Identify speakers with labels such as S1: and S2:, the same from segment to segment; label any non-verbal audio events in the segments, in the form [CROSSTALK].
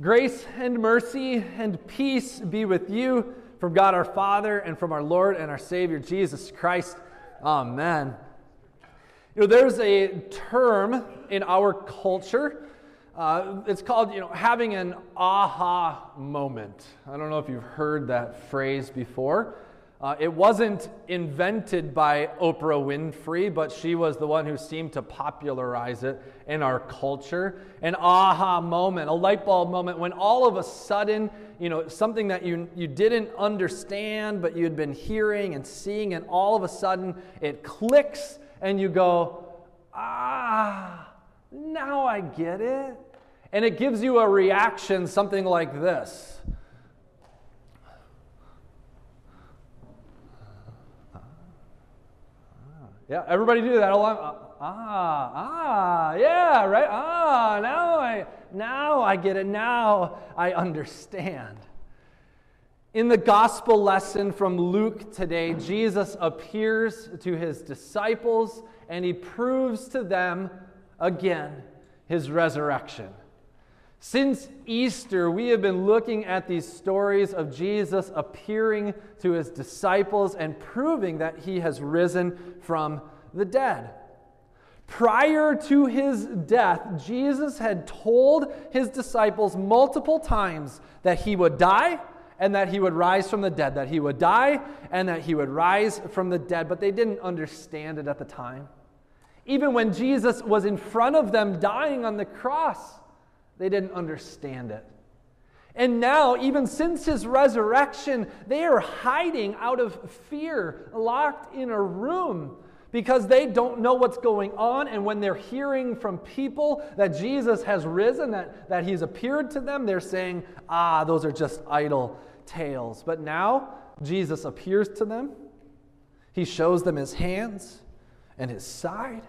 S1: Grace and mercy and peace be with you from God our Father and from our Lord and our Savior Jesus Christ. Amen. You know, there's a term in our culture. Uh, it's called, you know, having an aha moment. I don't know if you've heard that phrase before. Uh, it wasn't invented by Oprah Winfrey, but she was the one who seemed to popularize it in our culture. An aha moment, a light bulb moment when all of a sudden, you know, something that you, you didn't understand, but you'd been hearing and seeing, and all of a sudden it clicks and you go, ah, now I get it. And it gives you a reaction, something like this. Yeah, everybody do that. Uh, ah, ah, yeah, right. Ah, now I now I get it. Now I understand. In the gospel lesson from Luke today, Jesus appears to his disciples and he proves to them again his resurrection. Since Easter, we have been looking at these stories of Jesus appearing to his disciples and proving that he has risen from the dead. Prior to his death, Jesus had told his disciples multiple times that he would die and that he would rise from the dead, that he would die and that he would rise from the dead, but they didn't understand it at the time. Even when Jesus was in front of them dying on the cross, they didn't understand it. And now, even since his resurrection, they are hiding out of fear, locked in a room because they don't know what's going on. And when they're hearing from people that Jesus has risen, that, that he's appeared to them, they're saying, ah, those are just idle tales. But now, Jesus appears to them. He shows them his hands and his side.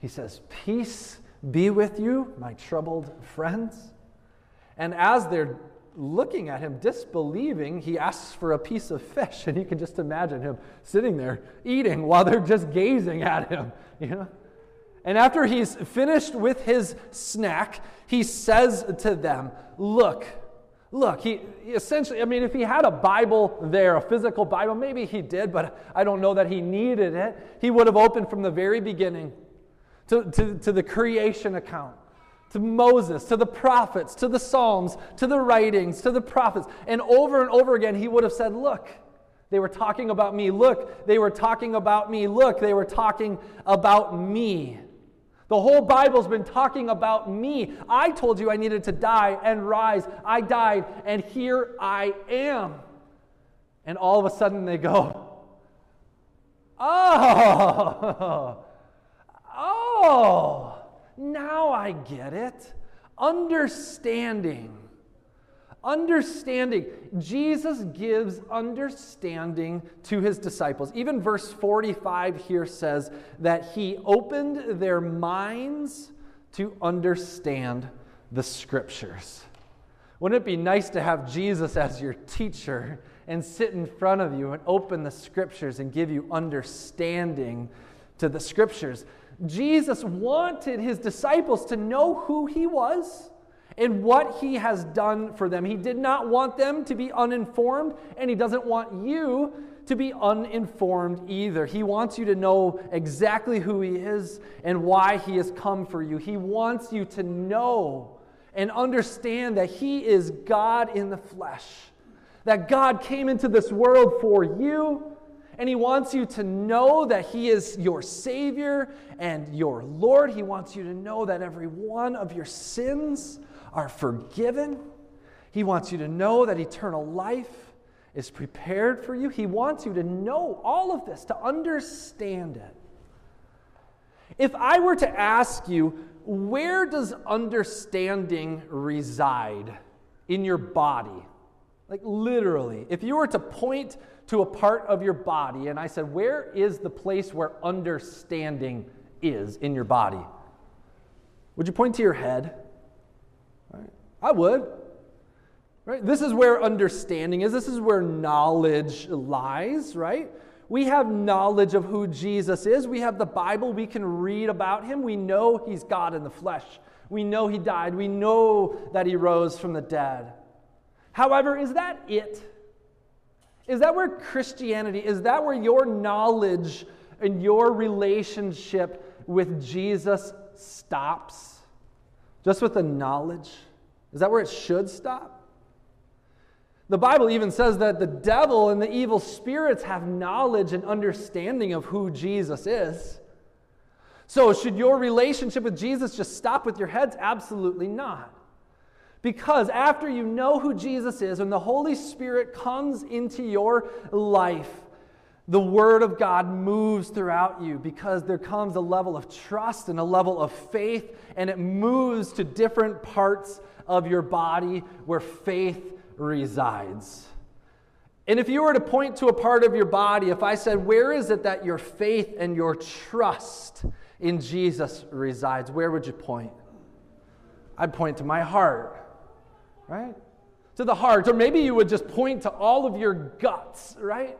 S1: He says, Peace be with you, my troubled friends. And as they're looking at him, disbelieving, he asks for a piece of fish. And you can just imagine him sitting there eating while they're just gazing at him, [LAUGHS] you know? And after he's finished with his snack, he says to them, Look, look, he essentially, I mean, if he had a Bible there, a physical Bible, maybe he did, but I don't know that he needed it. He would have opened from the very beginning to, to, to the creation account, to Moses, to the prophets, to the Psalms, to the writings, to the prophets. And over and over again, he would have said, Look, they were talking about me. Look, they were talking about me. Look, they were talking about me. The whole Bible's been talking about me. I told you I needed to die and rise. I died, and here I am. And all of a sudden they go, [LAUGHS] Oh, [LAUGHS] now I get it. Understanding. Understanding. Jesus gives understanding to his disciples. Even verse 45 here says that he opened their minds to understand the scriptures. Wouldn't it be nice to have Jesus as your teacher and sit in front of you and open the scriptures and give you understanding to the scriptures? Jesus wanted his disciples to know who he was and what he has done for them. He did not want them to be uninformed, and he doesn't want you to be uninformed either. He wants you to know exactly who he is and why he has come for you. He wants you to know and understand that he is God in the flesh, that God came into this world for you and He wants you to know that He is your Savior and your Lord. He wants you to know that every one of your sins are forgiven. He wants you to know that eternal life is prepared for you. He wants you to know all of this, to understand it. If I were to ask you, where does understanding reside in your body? Like literally, if you were to point to a part of your body and I said, Where is the place where understanding is in your body? Would you point to your head? Right? I would. Right? This is where understanding is. This is where knowledge lies, right? We have knowledge of who Jesus is. We have the Bible. We can read about him. We know he's God in the flesh. We know he died. We know that he rose from the dead. However, is that it? Is that where Christianity, is that where your knowledge and your relationship with Jesus stops? Just with the knowledge? Is that where it should stop? The Bible even says that the devil and the evil spirits have knowledge and understanding of who Jesus is. So, should your relationship with Jesus just stop with your heads? Absolutely not. Because after you know who Jesus is and the Holy Spirit comes into your life, the Word of God moves throughout you because there comes a level of trust and a level of faith, and it moves to different parts of your body where faith resides. And if you were to point to a part of your body, if I said, Where is it that your faith and your trust in Jesus resides, where would you point? I'd point to my heart, right? To the heart. Or maybe you would just point to all of your guts, right?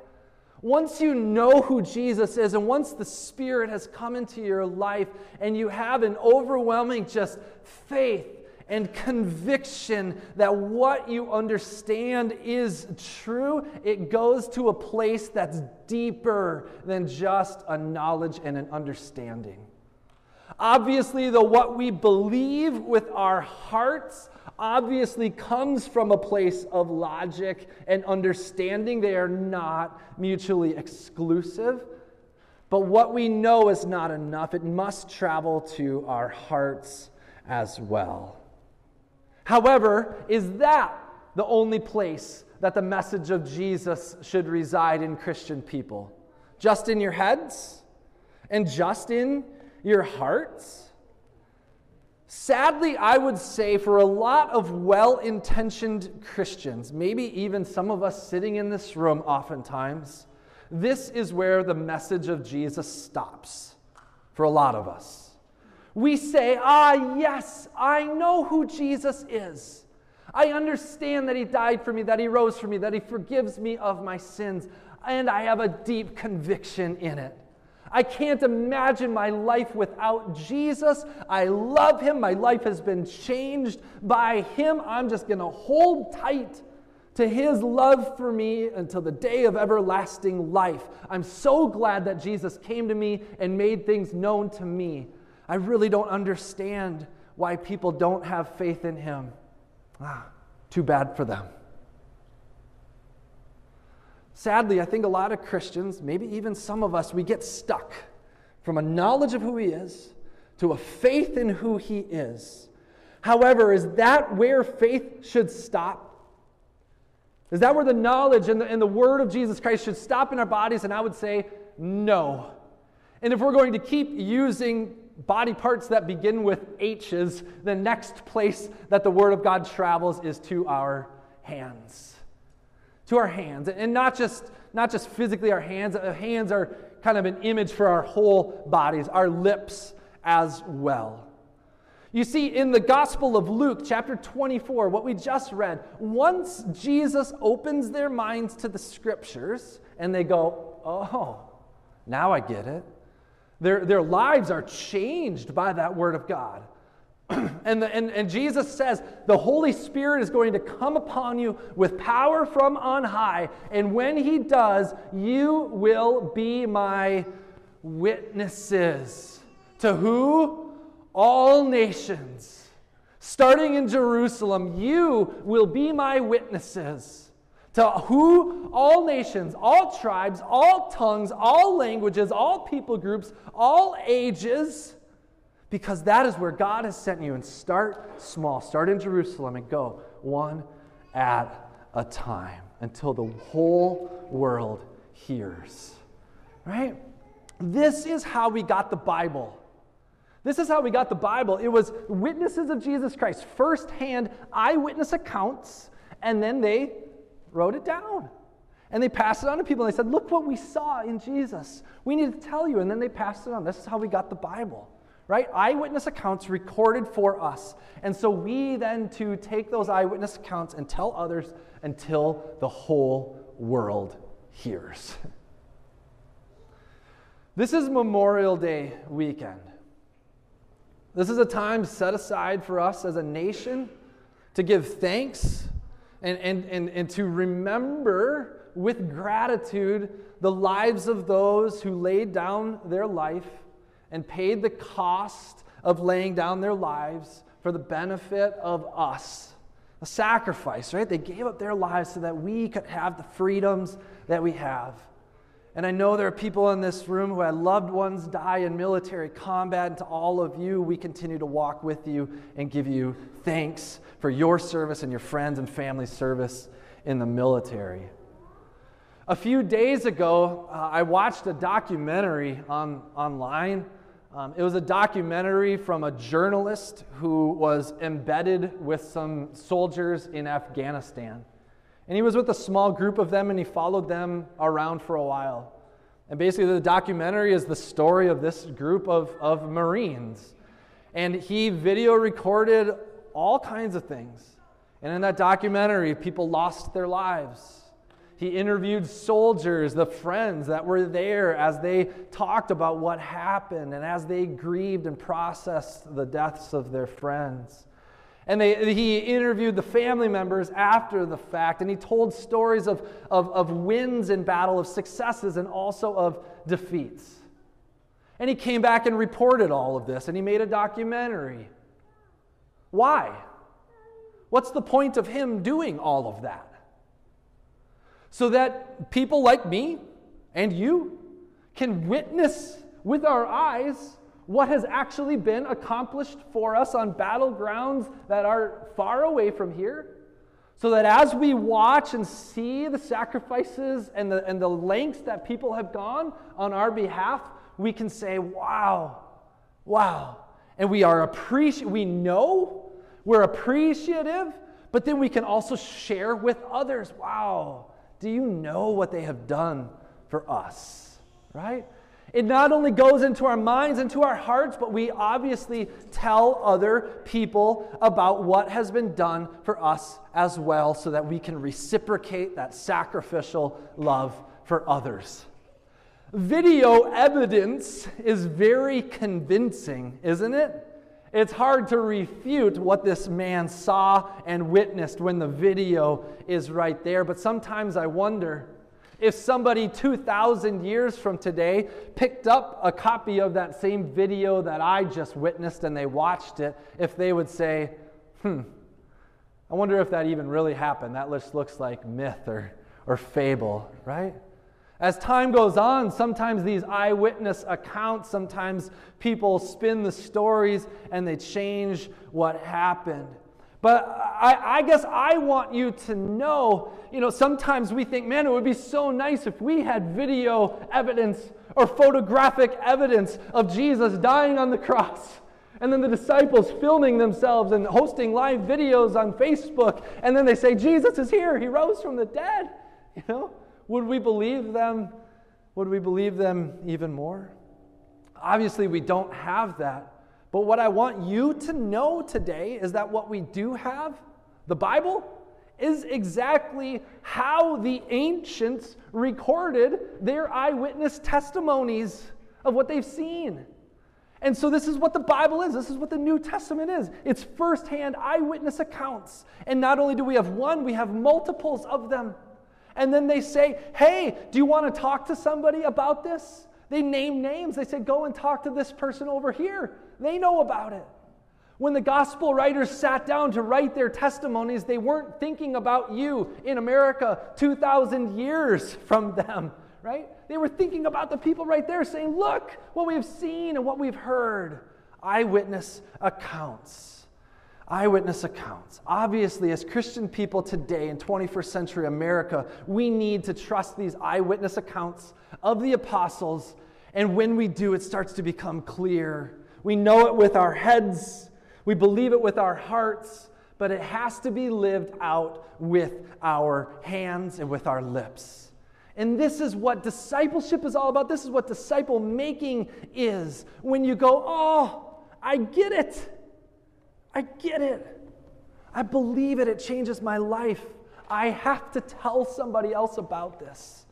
S1: Once you know who Jesus is, and once the Spirit has come into your life, and you have an overwhelming just faith and conviction that what you understand is true, it goes to a place that's deeper than just a knowledge and an understanding. Obviously, the what we believe with our hearts obviously comes from a place of logic and understanding. They are not mutually exclusive. But what we know is not enough. It must travel to our hearts as well. However, is that the only place that the message of Jesus should reside in Christian people? Just in your heads? And just in your hearts? Sadly, I would say for a lot of well intentioned Christians, maybe even some of us sitting in this room oftentimes, this is where the message of Jesus stops for a lot of us we say, Ah, yes, I know who Jesus is. I understand that He died for me, that He rose for me, that He forgives me of my sins, and I have a deep conviction in it. I can't imagine my life without Jesus. I love Him. My life has been changed by Him. I'm just going to hold tight to His love for me until the day of everlasting life. I'm so glad that Jesus came to me and made things known to me. I really don't understand why people don't have faith in him. Ah, too bad for them. Sadly, I think a lot of Christians, maybe even some of us, we get stuck from a knowledge of who he is to a faith in who he is. However, is that where faith should stop? Is that where the knowledge and the, and the word of Jesus Christ should stop in our bodies? And I would say, no. And if we're going to keep using body parts that begin with H's, the next place that the Word of God travels is to our hands. To our hands. And not just, not just physically our hands, our hands are kind of an image for our whole bodies, our lips as well. You see, in the Gospel of Luke, chapter 24, what we just read, once Jesus opens their minds to the scriptures and they go, oh, now I get it. Their, their lives are changed by that word of God. [CLEARS THROAT] and, the, and, and Jesus says, the Holy Spirit is going to come upon you with power from on high. And when He does, you will be my witnesses. To who? All nations. Starting in Jerusalem, you will be my witnesses to who all nations, all tribes, all tongues, all languages, all people groups, all ages, because that is where God has sent you. And start small, start in Jerusalem and go one at a time until the whole world hears. Right? This is how we got the Bible. This is how we got the Bible. It was witnesses of Jesus Christ, firsthand eyewitness accounts, and then they wrote it down. And they passed it on to people and they said, Look what we saw in Jesus. We need to tell you. And then they passed it on. This is how we got the Bible, right? Eyewitness accounts recorded for us. And so we then to take those eyewitness accounts and tell others until the whole world hears. [LAUGHS] This is Memorial Day weekend. This is a time set aside for us as a nation to give thanks and, and, and, and to remember with gratitude the lives of those who laid down their life and paid the cost of laying down their lives for the benefit of us. A sacrifice, right? They gave up their lives so that we could have the freedoms that we have. And I know there are people in this room who had loved ones die in military combat. And to all of you, we continue to walk with you and give you thanks for your service and your friends and family service in the military. A few days ago, uh, I watched a documentary on, online. Um, it was a documentary from a journalist who was embedded with some soldiers in Afghanistan. And he was with a small group of them and he followed them around for a while. And basically, the documentary is the story of this group of, of Marines. And he video recorded all kinds of things. And in that documentary, people lost their lives. He interviewed soldiers, the friends that were there as they talked about what happened and as they grieved and processed the deaths of their friends. And they, he interviewed the family members after the fact, and he told stories of, of, of wins in battle, of successes, and also of defeats. And he came back and reported all of this, and he made a documentary. Why? What's the point of him doing all of that? So that people like me and you can witness with our eyes what has actually been accomplished for us on battlegrounds that are far away from here. So that as we watch and see the sacrifices and the, and the lengths that people have gone on our behalf, we can say, wow, wow. And we are appreciative, we know we're appreciative, but then we can also share with others, wow, do you know what they have done for us? Right? It not only goes into our minds, into our hearts, but we obviously tell other people about what has been done for us as well so that we can reciprocate that sacrificial love for others. Video evidence is very convincing, isn't it? It's hard to refute what this man saw and witnessed when the video is right there, but sometimes I wonder if somebody 2,000 years from today picked up a copy of that same video that I just witnessed and they watched it, if they would say, hmm, I wonder if that even really happened. That just looks like myth or, or fable, right? As time goes on, sometimes these eyewitness accounts, sometimes people spin the stories and they change what happened. But I, I, guess I want you to know, you know, sometimes we think, man, it would be so nice if we had video evidence or photographic evidence of Jesus dying on the cross. And then the disciples filming themselves and hosting live videos on Facebook. And then they say, Jesus is here. He rose from the dead. You know, would we believe them? Would we believe them even more? Obviously, we don't have that. But what I want you to know today is that what we do have, the Bible, is exactly how the ancients recorded their eyewitness testimonies of what they've seen. And so, this is what the Bible is. This is what the New Testament is. It's firsthand eyewitness accounts. And not only do we have one, we have multiples of them. And then they say, Hey, do you want to talk to somebody about this? They name names. They say, Go and talk to this person over here. They know about it. When the gospel writers sat down to write their testimonies, they weren't thinking about you in America 2,000 years from them, right? They were thinking about the people right there saying, Look what we've seen and what we've heard. Eyewitness accounts. Eyewitness accounts. Obviously, as Christian people today in 21st century America, we need to trust these eyewitness accounts of the apostles. And when we do, it starts to become clear we know it with our heads, we believe it with our hearts, but it has to be lived out with our hands and with our lips. And this is what discipleship is all about. This is what disciple making is. When you go, oh, I get it. I get it. I believe it. It changes my life. I have to tell somebody else about this.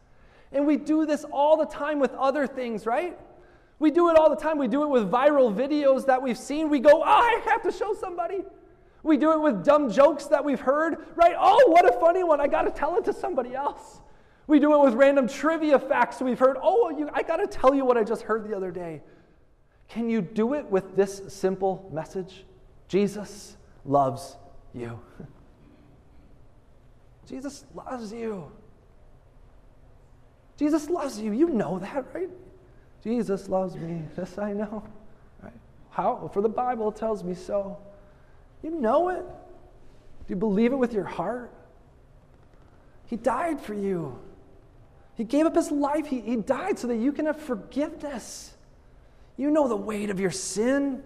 S1: And we do this all the time with other things, right? We do it all the time. We do it with viral videos that we've seen. We go, oh, I have to show somebody. We do it with dumb jokes that we've heard, right? Oh, what a funny one. I got to tell it to somebody else. We do it with random trivia facts we've heard. Oh, you, I got to tell you what I just heard the other day. Can you do it with this simple message? Jesus loves you. [LAUGHS] Jesus loves you. Jesus loves you. You know that, right? Jesus loves me. [LAUGHS] This I know. Right? How? For the Bible tells me so. You know it. Do you believe it with your heart? He died for you. He gave up his life. He, he died so that you can have forgiveness. You know the weight of your sin.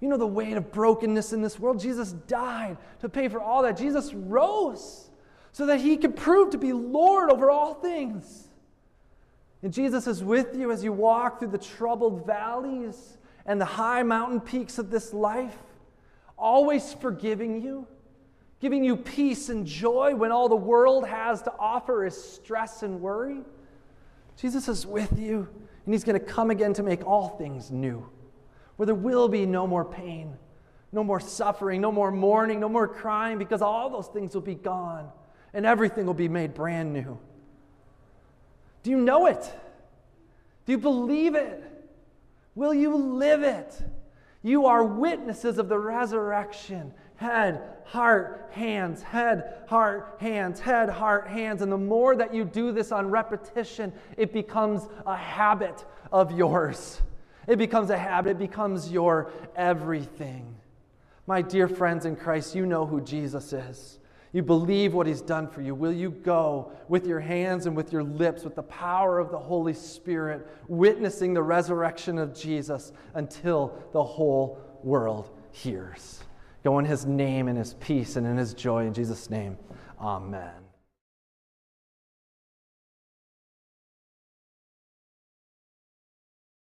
S1: You know the weight of brokenness in this world. Jesus died to pay for all that. Jesus rose so that he could prove to be Lord over all things. And Jesus is with you as you walk through the troubled valleys and the high mountain peaks of this life, always forgiving you, giving you peace and joy when all the world has to offer is stress and worry. Jesus is with you, and He's going to come again to make all things new, where there will be no more pain, no more suffering, no more mourning, no more crying, because all those things will be gone, and everything will be made brand new. Do you know it? Do you believe it? Will you live it? You are witnesses of the resurrection. Head, heart, hands, head, heart, hands, head, heart, hands. And the more that you do this on repetition, it becomes a habit of yours. It becomes a habit, it becomes your everything. My dear friends in Christ, you know who Jesus is you believe what he's done for you, will you go with your hands and with your lips, with the power of the Holy Spirit, witnessing the resurrection of Jesus until the whole world hears? Go in his name and his peace and in his joy. In Jesus' name, amen.